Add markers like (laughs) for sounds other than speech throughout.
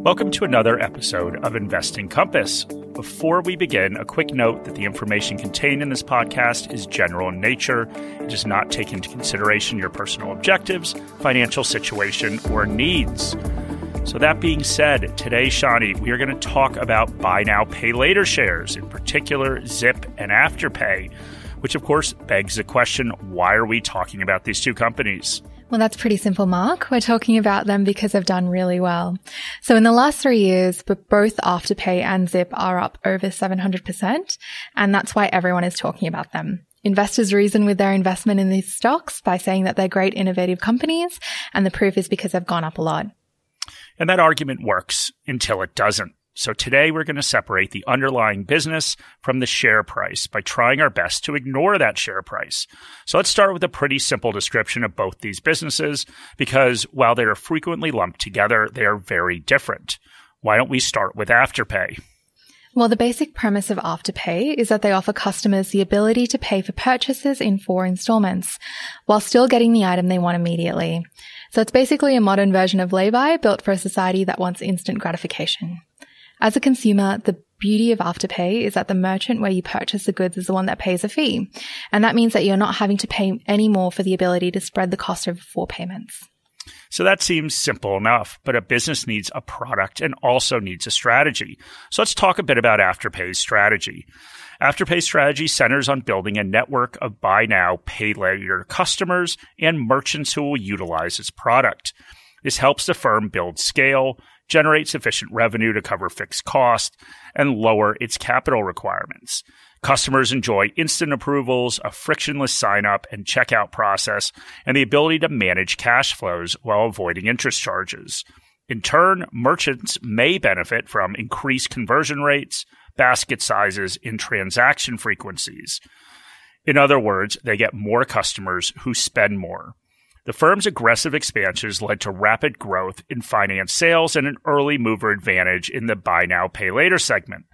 Welcome to another episode of Investing Compass. Before we begin, a quick note that the information contained in this podcast is general in nature. It does not take into consideration your personal objectives, financial situation, or needs. So, that being said, today, Shani, we are going to talk about buy now, pay later shares, in particular Zip and Afterpay, which of course begs the question why are we talking about these two companies? Well, that's pretty simple, Mark. We're talking about them because they've done really well. So in the last three years, both Afterpay and Zip are up over 700%. And that's why everyone is talking about them. Investors reason with their investment in these stocks by saying that they're great innovative companies. And the proof is because they've gone up a lot. And that argument works until it doesn't. So today we're going to separate the underlying business from the share price by trying our best to ignore that share price. So let's start with a pretty simple description of both these businesses because while they are frequently lumped together, they are very different. Why don't we start with Afterpay? Well, the basic premise of Afterpay is that they offer customers the ability to pay for purchases in four installments while still getting the item they want immediately. So it's basically a modern version of Lay-by built for a society that wants instant gratification. As a consumer, the beauty of Afterpay is that the merchant where you purchase the goods is the one that pays a fee. And that means that you're not having to pay any more for the ability to spread the cost over four payments. So that seems simple enough, but a business needs a product and also needs a strategy. So let's talk a bit about Afterpay's strategy. Afterpay's strategy centers on building a network of buy now, pay later customers and merchants who will utilize its product. This helps the firm build scale, generate sufficient revenue to cover fixed costs, and lower its capital requirements. Customers enjoy instant approvals, a frictionless sign up and checkout process, and the ability to manage cash flows while avoiding interest charges. In turn, merchants may benefit from increased conversion rates, basket sizes, and transaction frequencies. In other words, they get more customers who spend more. The firm's aggressive expansions led to rapid growth in finance sales and an early mover advantage in the buy now, pay later segment.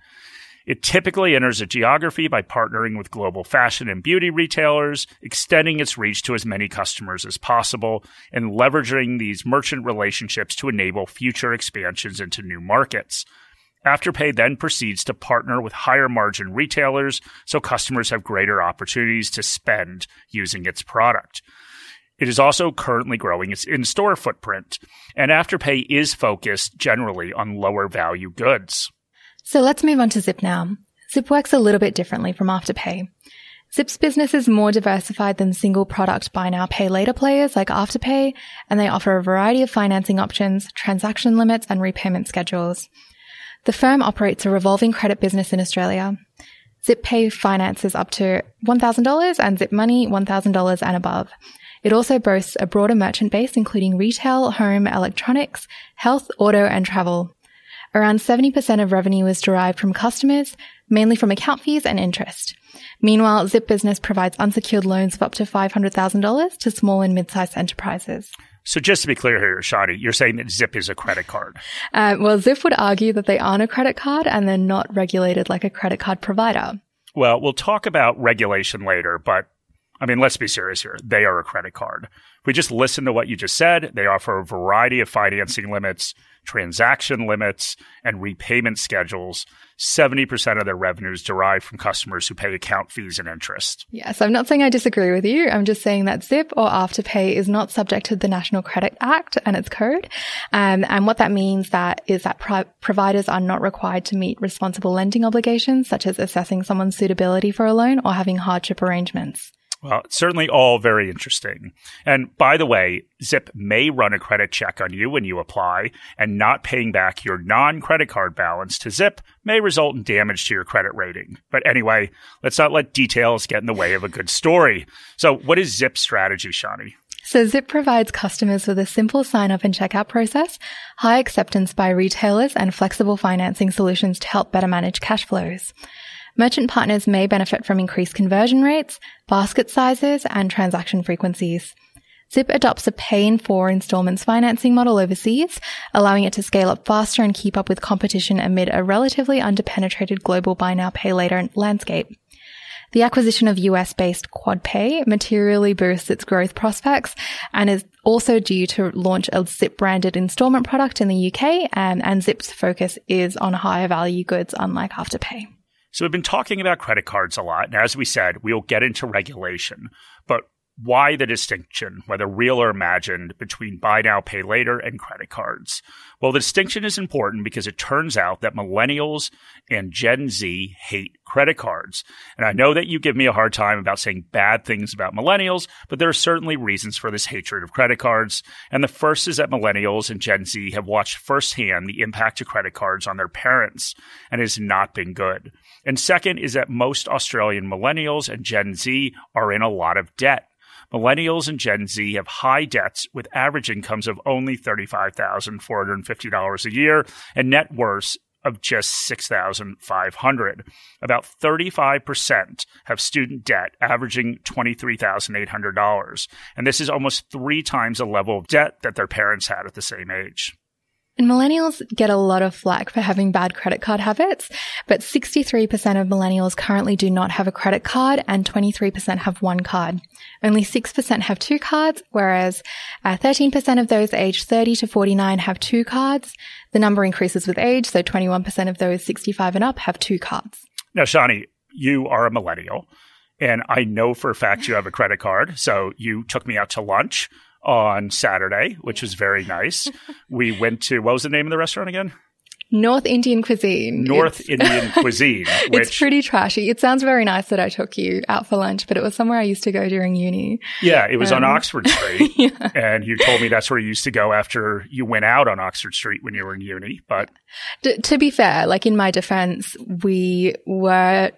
It typically enters a geography by partnering with global fashion and beauty retailers, extending its reach to as many customers as possible, and leveraging these merchant relationships to enable future expansions into new markets. Afterpay then proceeds to partner with higher margin retailers so customers have greater opportunities to spend using its product. It is also currently growing its in store footprint, and Afterpay is focused generally on lower value goods. So let's move on to Zip now. Zip works a little bit differently from Afterpay. Zip's business is more diversified than single product buy now pay later players like Afterpay, and they offer a variety of financing options, transaction limits, and repayment schedules. The firm operates a revolving credit business in Australia. Zip Pay finances up to $1,000 and Zip Money $1,000 and above. It also boasts a broader merchant base, including retail, home, electronics, health, auto, and travel. Around 70% of revenue is derived from customers, mainly from account fees and interest. Meanwhile, Zip Business provides unsecured loans of up to $500,000 to small and mid-sized enterprises. So just to be clear here, Shani, you're saying that Zip is a credit card. Uh, well, Zip would argue that they aren't a credit card and they're not regulated like a credit card provider. Well, we'll talk about regulation later, but I mean, let's be serious here. They are a credit card. If we just listen to what you just said, they offer a variety of financing limits, transaction limits, and repayment schedules. 70% of their revenues derive from customers who pay account fees and interest. Yes, I'm not saying I disagree with you. I'm just saying that Zip or Afterpay is not subject to the National Credit Act and its code. Um, and what that means that is that pro- providers are not required to meet responsible lending obligations, such as assessing someone's suitability for a loan or having hardship arrangements. Well, certainly all very interesting. And by the way, Zip may run a credit check on you when you apply, and not paying back your non credit card balance to Zip may result in damage to your credit rating. But anyway, let's not let details get in the way of a good story. So, what is Zip's strategy, Shani? So Zip provides customers with a simple sign up and checkout process, high acceptance by retailers, and flexible financing solutions to help better manage cash flows. Merchant partners may benefit from increased conversion rates, basket sizes, and transaction frequencies. Zip adopts a pay in four installments financing model overseas, allowing it to scale up faster and keep up with competition amid a relatively underpenetrated global buy now pay later landscape. The acquisition of US based QuadPay materially boosts its growth prospects and is also due to launch a Zip branded installment product in the UK. And, and Zip's focus is on higher value goods, unlike Afterpay. So we've been talking about credit cards a lot. And as we said, we'll get into regulation. But why the distinction, whether real or imagined, between buy now, pay later and credit cards? Well, the distinction is important because it turns out that millennials and Gen Z hate credit cards. And I know that you give me a hard time about saying bad things about millennials, but there are certainly reasons for this hatred of credit cards. And the first is that millennials and Gen Z have watched firsthand the impact of credit cards on their parents and it has not been good. And second is that most Australian millennials and Gen Z are in a lot of debt. Millennials and Gen Z have high debts with average incomes of only $35,450 a year and net worths of just 6,500. About 35% have student debt averaging $23,800. And this is almost three times the level of debt that their parents had at the same age. And millennials get a lot of flack for having bad credit card habits, but 63% of millennials currently do not have a credit card and 23% have one card. Only 6% have two cards, whereas uh, 13% of those aged 30 to 49 have two cards. The number increases with age, so 21% of those 65 and up have two cards. Now, Shani, you are a millennial, and I know for a fact you have a credit card. So you took me out to lunch on Saturday, which was very nice. (laughs) we went to what was the name of the restaurant again? North Indian cuisine. North it's, Indian (laughs) cuisine. Which, it's pretty trashy. It sounds very nice that I took you out for lunch, but it was somewhere I used to go during uni. Yeah, it was um, on Oxford Street. (laughs) yeah. And you told me that's where you used to go after you went out on Oxford Street when you were in uni. But D- to be fair, like in my defense, we were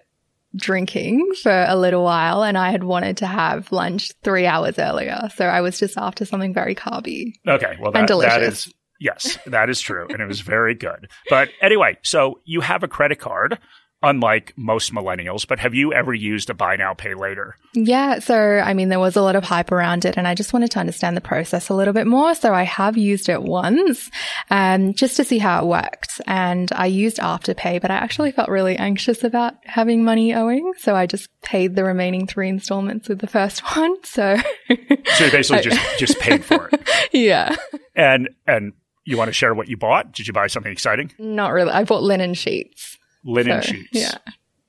drinking for a little while and I had wanted to have lunch three hours earlier. So I was just after something very carby. Okay. Well, that, that is, yes, that is true. and it was very good. But anyway, so you have a credit card unlike most millennials, but have you ever used a buy now, pay later? Yeah. So, I mean, there was a lot of hype around it and I just wanted to understand the process a little bit more. So I have used it once, um, just to see how it worked. And I used Afterpay, but I actually felt really anxious about having money owing. So I just paid the remaining three installments with the first (laughs) one. So, so you basically just, (laughs) just paid for it. Yeah. And, and, you want to share what you bought? Did you buy something exciting? Not really. I bought linen sheets linen so, sheets. Yeah.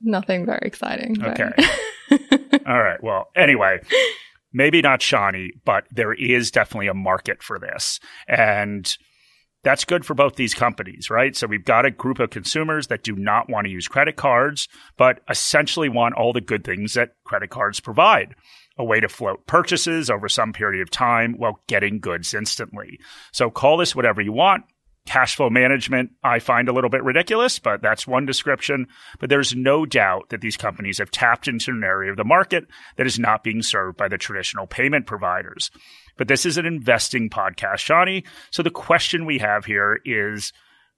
Nothing very exciting. Okay. (laughs) All right. Well, anyway, maybe not Shani, but there is definitely a market for this. And that's good for both these companies, right? So we've got a group of consumers that do not want to use credit cards, but essentially want all the good things that credit cards provide. A way to float purchases over some period of time while getting goods instantly. So call this whatever you want cash flow management I find a little bit ridiculous, but that's one description. But there's no doubt that these companies have tapped into an area of the market that is not being served by the traditional payment providers. But this is an investing podcast, Shani. So the question we have here is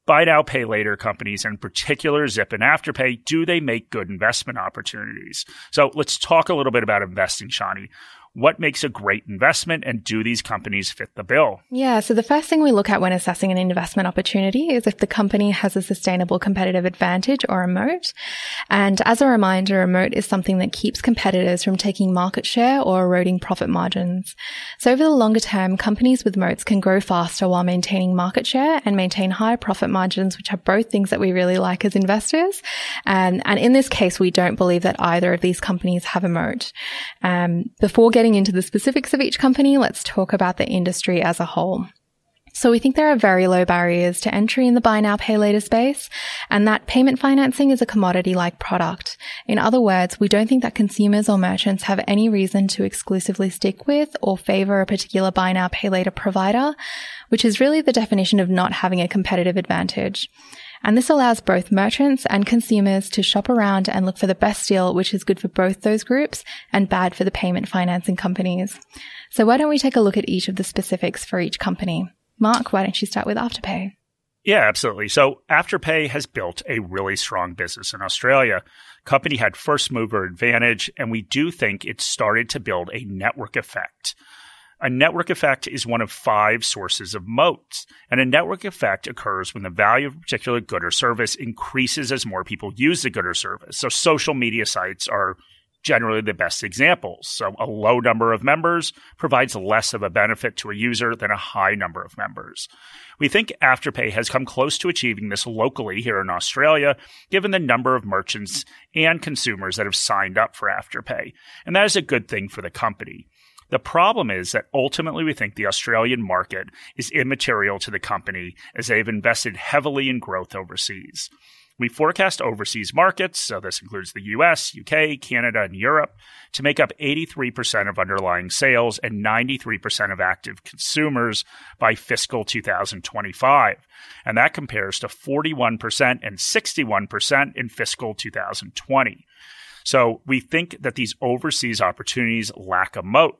buy now, pay later companies, in particular Zip and Afterpay, do they make good investment opportunities? So let's talk a little bit about investing, Shani what makes a great investment and do these companies fit the bill? Yeah. So the first thing we look at when assessing an investment opportunity is if the company has a sustainable competitive advantage or a moat. And as a reminder, a moat is something that keeps competitors from taking market share or eroding profit margins. So over the longer term, companies with moats can grow faster while maintaining market share and maintain higher profit margins, which are both things that we really like as investors. Um, and in this case, we don't believe that either of these companies have a moat. Um, before getting getting into the specifics of each company, let's talk about the industry as a whole. So we think there are very low barriers to entry in the buy now pay later space and that payment financing is a commodity like product. In other words, we don't think that consumers or merchants have any reason to exclusively stick with or favor a particular buy now pay later provider, which is really the definition of not having a competitive advantage. And this allows both merchants and consumers to shop around and look for the best deal, which is good for both those groups and bad for the payment financing companies. So why don't we take a look at each of the specifics for each company? Mark, why don't you start with Afterpay? Yeah, absolutely. So Afterpay has built a really strong business in Australia. Company had first mover advantage, and we do think it started to build a network effect. A network effect is one of five sources of moats, and a network effect occurs when the value of a particular good or service increases as more people use the good or service. So social media sites are generally the best examples. So a low number of members provides less of a benefit to a user than a high number of members. We think Afterpay has come close to achieving this locally here in Australia, given the number of merchants and consumers that have signed up for Afterpay. And that is a good thing for the company. The problem is that ultimately we think the Australian market is immaterial to the company as they've invested heavily in growth overseas. We forecast overseas markets, so this includes the US, UK, Canada, and Europe, to make up 83% of underlying sales and 93% of active consumers by fiscal 2025. And that compares to 41% and 61% in fiscal 2020. So we think that these overseas opportunities lack a moat.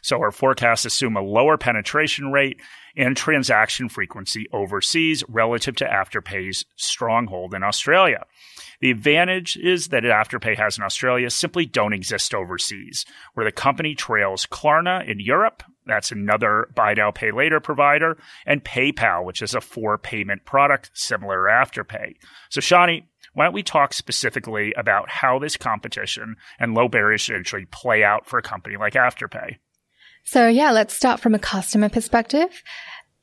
So our forecasts assume a lower penetration rate and transaction frequency overseas relative to Afterpay's stronghold in Australia. The advantage is that Afterpay has in Australia simply don't exist overseas, where the company trails Klarna in Europe, that's another buy now, pay later provider, and PayPal, which is a four payment product similar to Afterpay. So, Shani, why don't we talk specifically about how this competition and low barriers to entry play out for a company like Afterpay? So yeah, let's start from a customer perspective.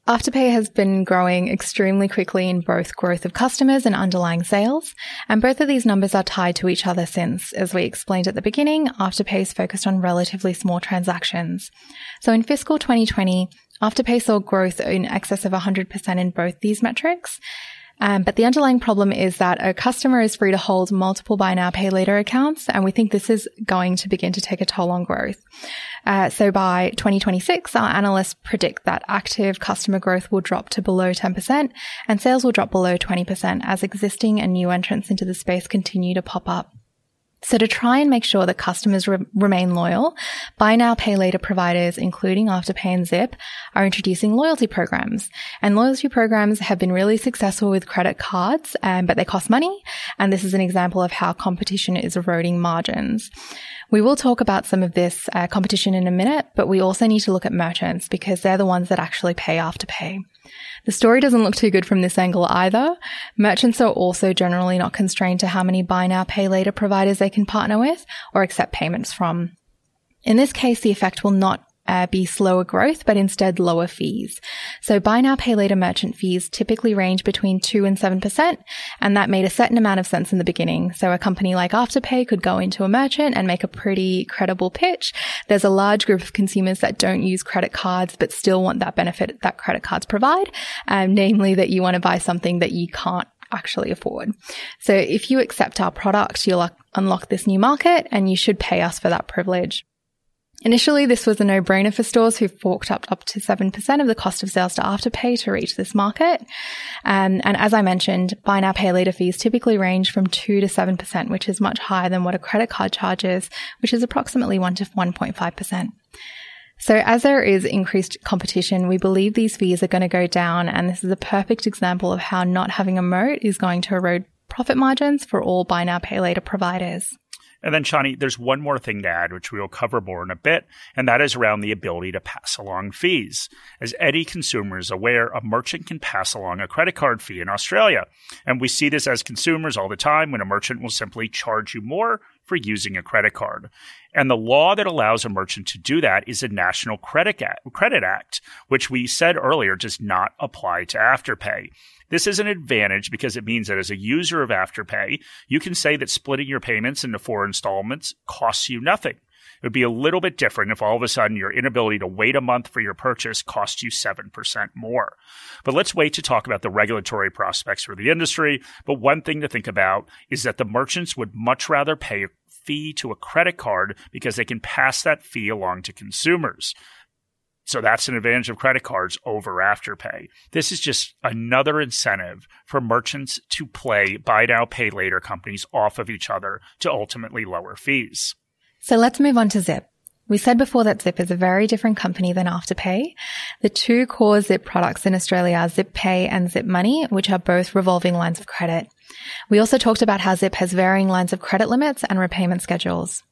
Afterpay has been growing extremely quickly in both growth of customers and underlying sales, and both of these numbers are tied to each other since, as we explained at the beginning, Afterpay is focused on relatively small transactions. So in fiscal 2020, Afterpay saw growth in excess of 100% in both these metrics, um, but the underlying problem is that a customer is free to hold multiple buy now, pay later accounts. And we think this is going to begin to take a toll on growth. Uh, so by 2026, our analysts predict that active customer growth will drop to below 10% and sales will drop below 20% as existing and new entrants into the space continue to pop up. So to try and make sure that customers re- remain loyal, buy now, pay later providers, including Afterpay and Zip, are introducing loyalty programs. And loyalty programs have been really successful with credit cards, um, but they cost money. And this is an example of how competition is eroding margins. We will talk about some of this uh, competition in a minute, but we also need to look at merchants because they're the ones that actually pay after pay. The story doesn't look too good from this angle either. Merchants are also generally not constrained to how many buy now, pay later providers they can partner with or accept payments from. In this case, the effect will not uh, be slower growth, but instead lower fees. So buy now, pay later merchant fees typically range between 2 and 7%, and that made a certain amount of sense in the beginning. So a company like Afterpay could go into a merchant and make a pretty credible pitch. There's a large group of consumers that don't use credit cards, but still want that benefit that credit cards provide, um, namely that you want to buy something that you can't actually afford. So if you accept our product, you'll unlock this new market and you should pay us for that privilege. Initially, this was a no-brainer for stores who forked up up to 7% of the cost of sales to Afterpay to reach this market. Um, and as I mentioned, buy now, pay later fees typically range from 2 to 7%, which is much higher than what a credit card charges, which is approximately 1 to 1.5%. So as there is increased competition, we believe these fees are going to go down. And this is a perfect example of how not having a moat is going to erode profit margins for all buy now, pay later providers. And then, Shani, there's one more thing to add, which we will cover more in a bit, and that is around the ability to pass along fees. As any consumer is aware, a merchant can pass along a credit card fee in Australia. And we see this as consumers all the time when a merchant will simply charge you more for using a credit card. And the law that allows a merchant to do that is the National Credit Act, Credit Act, which we said earlier does not apply to Afterpay. This is an advantage because it means that as a user of Afterpay, you can say that splitting your payments into four installments costs you nothing. It would be a little bit different if all of a sudden your inability to wait a month for your purchase cost you 7% more. But let's wait to talk about the regulatory prospects for the industry. But one thing to think about is that the merchants would much rather pay a fee to a credit card because they can pass that fee along to consumers. So that's an advantage of credit cards over Afterpay. This is just another incentive for merchants to play buy now, pay later companies off of each other to ultimately lower fees. So let's move on to Zip. We said before that Zip is a very different company than Afterpay. The two core Zip products in Australia are Zip Pay and Zip Money, which are both revolving lines of credit. We also talked about how Zip has varying lines of credit limits and repayment schedules.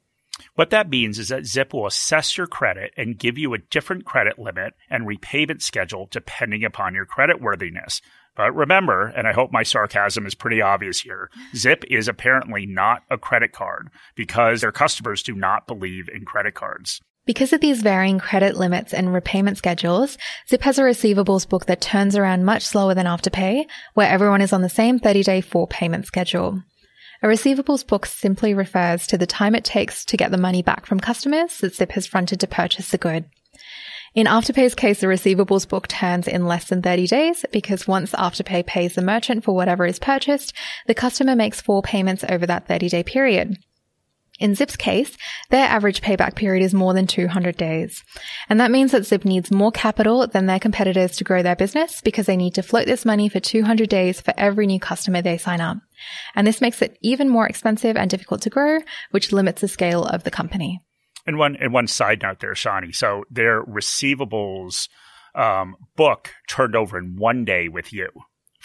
What that means is that Zip will assess your credit and give you a different credit limit and repayment schedule depending upon your credit worthiness. But remember, and I hope my sarcasm is pretty obvious here, Zip is apparently not a credit card because their customers do not believe in credit cards. Because of these varying credit limits and repayment schedules, Zip has a receivables book that turns around much slower than Afterpay, where everyone is on the same 30 day four payment schedule. A receivables book simply refers to the time it takes to get the money back from customers that Zip has fronted to purchase the good. In Afterpay's case, the receivables book turns in less than 30 days because once Afterpay pays the merchant for whatever is purchased, the customer makes four payments over that 30 day period. In Zip's case, their average payback period is more than 200 days. And that means that Zip needs more capital than their competitors to grow their business because they need to float this money for 200 days for every new customer they sign up. And this makes it even more expensive and difficult to grow, which limits the scale of the company. And one and one side note there, Shani. So their receivables um, book turned over in one day with you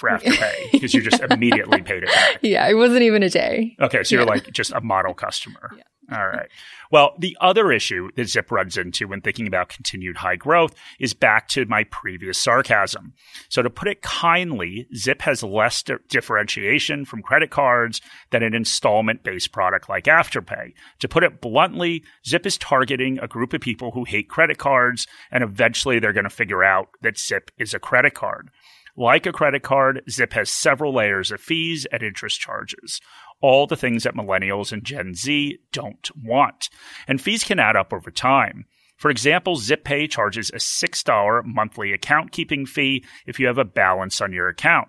for Afterpay because you just (laughs) immediately paid it back. Yeah, it wasn't even a day. Okay, so you're like just a model customer. Yeah. All right. Well, the other issue that Zip runs into when thinking about continued high growth is back to my previous sarcasm. So to put it kindly, Zip has less di- differentiation from credit cards than an installment based product like Afterpay. To put it bluntly, Zip is targeting a group of people who hate credit cards and eventually they're going to figure out that Zip is a credit card. Like a credit card, Zip has several layers of fees and interest charges. All the things that millennials and Gen Z don't want. And fees can add up over time. For example, ZipPay charges a $6 monthly account keeping fee if you have a balance on your account.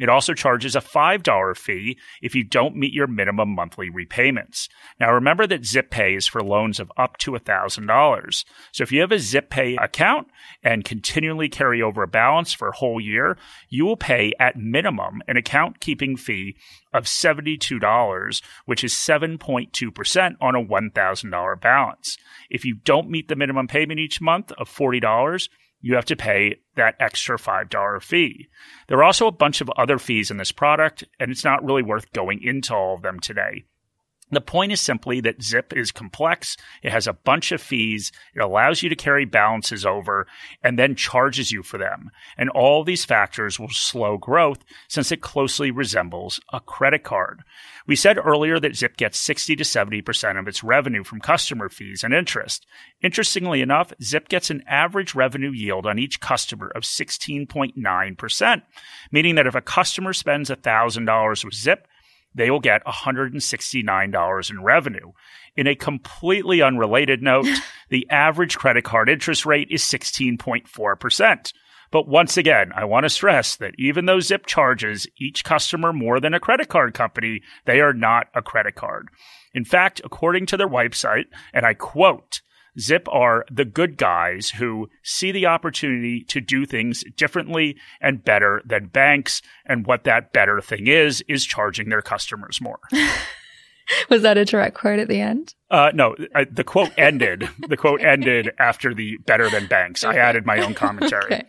It also charges a $5 fee if you don't meet your minimum monthly repayments. Now remember that ZipPay is for loans of up to $1,000. So if you have a ZipPay account and continually carry over a balance for a whole year, you will pay at minimum an account keeping fee of $72, which is 7.2% on a $1,000 balance. If you don't meet the minimum payment each month of $40, you have to pay that extra $5 fee. There are also a bunch of other fees in this product, and it's not really worth going into all of them today. The point is simply that Zip is complex. It has a bunch of fees. It allows you to carry balances over and then charges you for them. And all these factors will slow growth since it closely resembles a credit card. We said earlier that Zip gets 60 to 70% of its revenue from customer fees and interest. Interestingly enough, Zip gets an average revenue yield on each customer of 16.9%, meaning that if a customer spends $1,000 with Zip, they will get $169 in revenue. In a completely unrelated note, (laughs) the average credit card interest rate is 16.4%. But once again, I want to stress that even though Zip charges each customer more than a credit card company, they are not a credit card. In fact, according to their website, and I quote, Zip are the good guys who see the opportunity to do things differently and better than banks. And what that better thing is, is charging their customers more. (laughs) (laughs) Was that a direct quote at the end? Uh, no, I, the quote ended. the quote ended after the better than banks. I added my own commentary. (laughs) okay.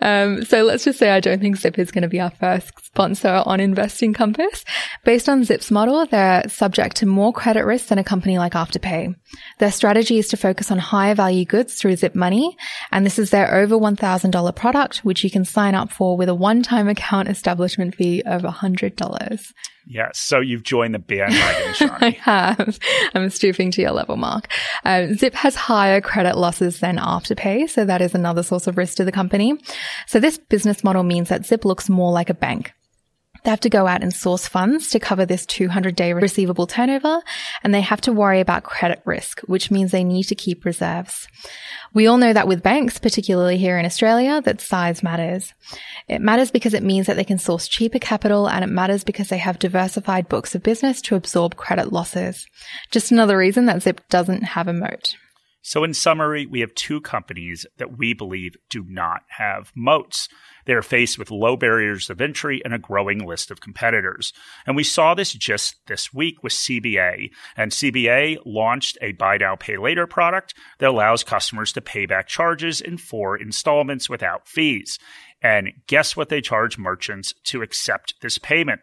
Um, so let's just say I don't think Zip is going to be our first sponsor on Investing Compass. Based on Zip's model, they're subject to more credit risk than a company like Afterpay. Their strategy is to focus on higher value goods through Zip Money, and this is their over $1,000 product, which you can sign up for with a one-time account establishment fee of $100. Yes. So you've joined the bandwagon, (laughs) Shani. I have. I'm stooping to your level, Mark. Uh, Zip has higher credit losses than Afterpay, so that is another source of risk to the company. So this business model means that Zip looks more like a bank. They have to go out and source funds to cover this 200 day receivable turnover, and they have to worry about credit risk, which means they need to keep reserves. We all know that with banks, particularly here in Australia, that size matters. It matters because it means that they can source cheaper capital and it matters because they have diversified books of business to absorb credit losses. Just another reason that Zip doesn't have a moat. So, in summary, we have two companies that we believe do not have moats. They are faced with low barriers of entry and a growing list of competitors. And we saw this just this week with CBA. And CBA launched a buy now, pay later product that allows customers to pay back charges in four installments without fees. And guess what they charge merchants to accept this payment?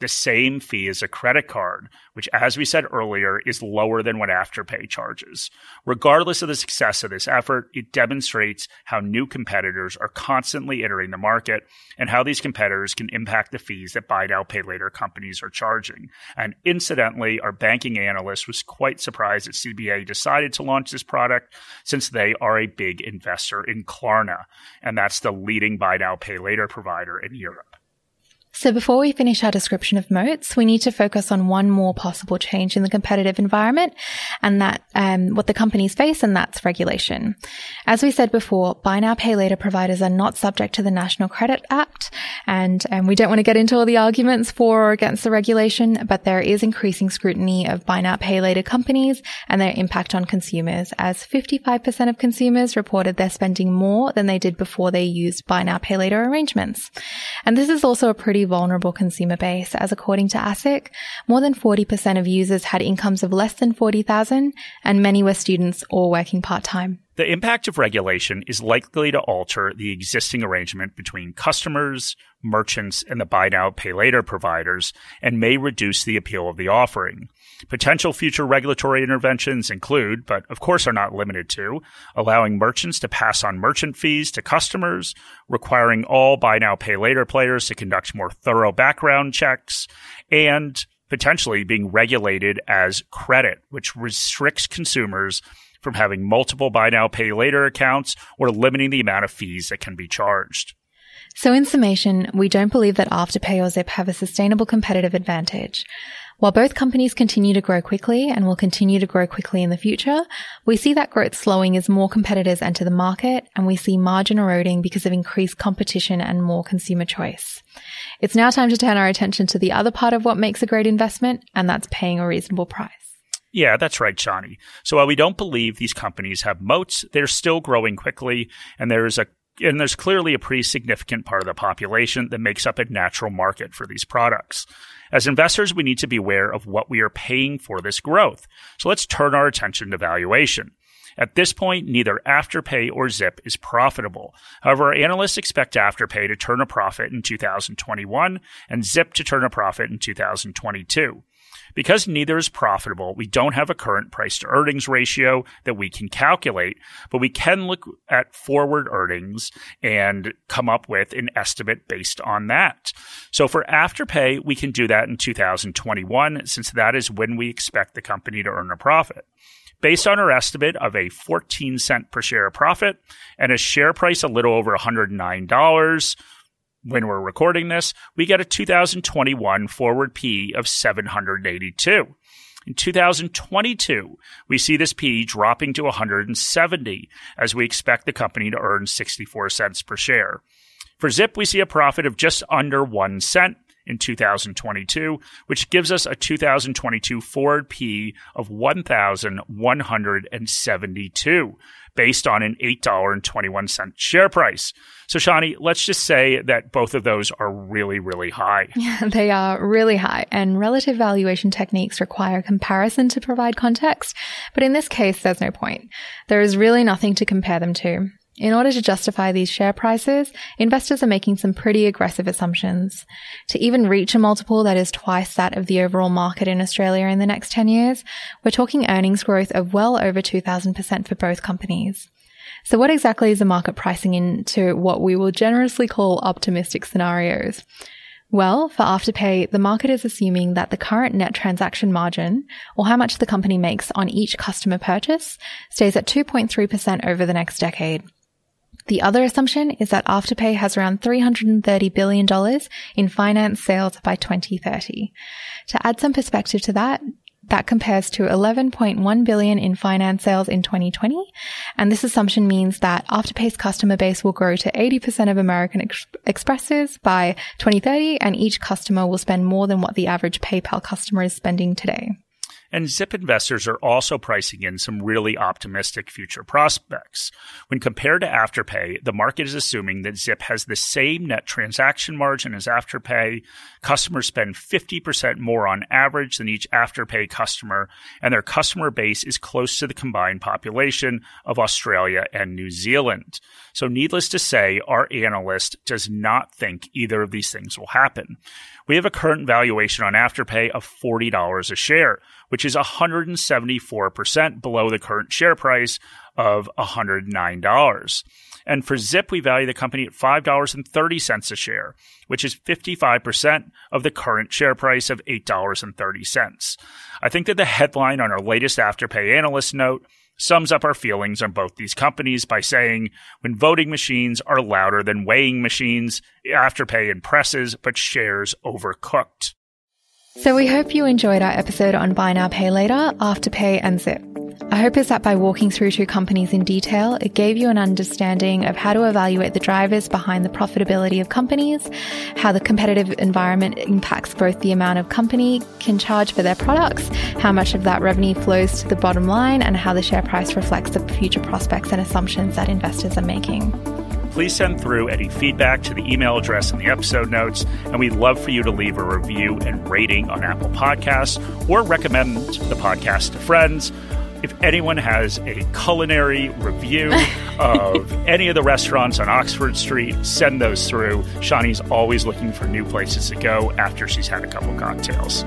The same fee as a credit card, which, as we said earlier, is lower than what Afterpay charges. Regardless of the success of this effort, it demonstrates how new competitors are constantly entering the market and how these competitors can impact the fees that buy now, pay later companies are charging. And incidentally, our banking analyst was quite surprised that CBA decided to launch this product since they are a big investor in Klarna, and that's the leading buy now, pay later provider in Europe. So before we finish our description of moats, we need to focus on one more possible change in the competitive environment and that, um, what the companies face, and that's regulation. As we said before, buy now, pay later providers are not subject to the National Credit Act. And, um, we don't want to get into all the arguments for or against the regulation, but there is increasing scrutiny of buy now, pay later companies and their impact on consumers as 55% of consumers reported they're spending more than they did before they used buy now, pay later arrangements. And this is also a pretty vulnerable consumer base, as according to ASIC, more than 40% of users had incomes of less than 40,000 and many were students or working part-time. The impact of regulation is likely to alter the existing arrangement between customers, merchants, and the buy now, pay later providers and may reduce the appeal of the offering. Potential future regulatory interventions include, but of course are not limited to, allowing merchants to pass on merchant fees to customers, requiring all buy now, pay later players to conduct more thorough background checks, and potentially being regulated as credit, which restricts consumers from having multiple buy now, pay later accounts or limiting the amount of fees that can be charged. So in summation, we don't believe that Afterpay or Zip have a sustainable competitive advantage. While both companies continue to grow quickly and will continue to grow quickly in the future, we see that growth slowing as more competitors enter the market and we see margin eroding because of increased competition and more consumer choice. It's now time to turn our attention to the other part of what makes a great investment, and that's paying a reasonable price. Yeah, that's right, Shani. So while we don't believe these companies have moats, they're still growing quickly, and there's a and there's clearly a pretty significant part of the population that makes up a natural market for these products. As investors, we need to be aware of what we are paying for this growth. So let's turn our attention to valuation. At this point, neither Afterpay or Zip is profitable. However, analysts expect Afterpay to turn a profit in 2021 and Zip to turn a profit in 2022. Because neither is profitable, we don't have a current price to earnings ratio that we can calculate, but we can look at forward earnings and come up with an estimate based on that. So for Afterpay, we can do that in 2021 since that is when we expect the company to earn a profit based on our estimate of a 14 cent per share profit and a share price a little over $109 when we're recording this, we get a 2021 forward P of 782. In 2022, we see this P dropping to 170 as we expect the company to earn 64 cents per share. For Zip, we see a profit of just under 1 cent in 2022, which gives us a 2022 forward P of 1,172 based on an $8.21 share price. So, Shani, let's just say that both of those are really, really high. Yeah, (laughs) they are really high, and relative valuation techniques require comparison to provide context. But in this case, there's no point. There is really nothing to compare them to. In order to justify these share prices, investors are making some pretty aggressive assumptions. To even reach a multiple that is twice that of the overall market in Australia in the next 10 years, we're talking earnings growth of well over 2000% for both companies. So what exactly is the market pricing into what we will generously call optimistic scenarios? Well, for Afterpay, the market is assuming that the current net transaction margin, or how much the company makes on each customer purchase, stays at 2.3% over the next decade. The other assumption is that Afterpay has around $330 billion in finance sales by 2030. To add some perspective to that, that compares to 11.1 billion in finance sales in 2020. And this assumption means that Afterpay's customer base will grow to 80% of American ex- expresses by 2030 and each customer will spend more than what the average PayPal customer is spending today. And Zip investors are also pricing in some really optimistic future prospects. When compared to Afterpay, the market is assuming that Zip has the same net transaction margin as Afterpay. Customers spend 50% more on average than each Afterpay customer, and their customer base is close to the combined population of Australia and New Zealand. So, needless to say, our analyst does not think either of these things will happen. We have a current valuation on Afterpay of $40 a share, which is 174% below the current share price of $109. And for Zip, we value the company at $5.30 a share, which is 55% of the current share price of $8.30. I think that the headline on our latest Afterpay analyst note sums up our feelings on both these companies by saying when voting machines are louder than weighing machines, Afterpay impresses, but shares overcooked. So we hope you enjoyed our episode on Buy Now Pay Later, Afterpay and Zip. I hope is that by walking through two companies in detail, it gave you an understanding of how to evaluate the drivers behind the profitability of companies, how the competitive environment impacts both the amount of company can charge for their products, how much of that revenue flows to the bottom line, and how the share price reflects the future prospects and assumptions that investors are making please send through any feedback to the email address in the episode notes, and we'd love for you to leave a review and rating on Apple Podcasts or recommend the podcast to friends if anyone has a culinary review (laughs) of any of the restaurants on Oxford Street, send those through. Shani's always looking for new places to go after she's had a couple cocktails.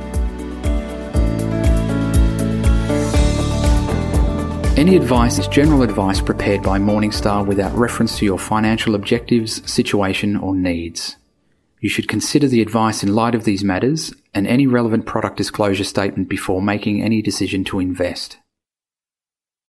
Any advice is general advice prepared by Morningstar without reference to your financial objectives, situation, or needs. You should consider the advice in light of these matters and any relevant product disclosure statement before making any decision to invest.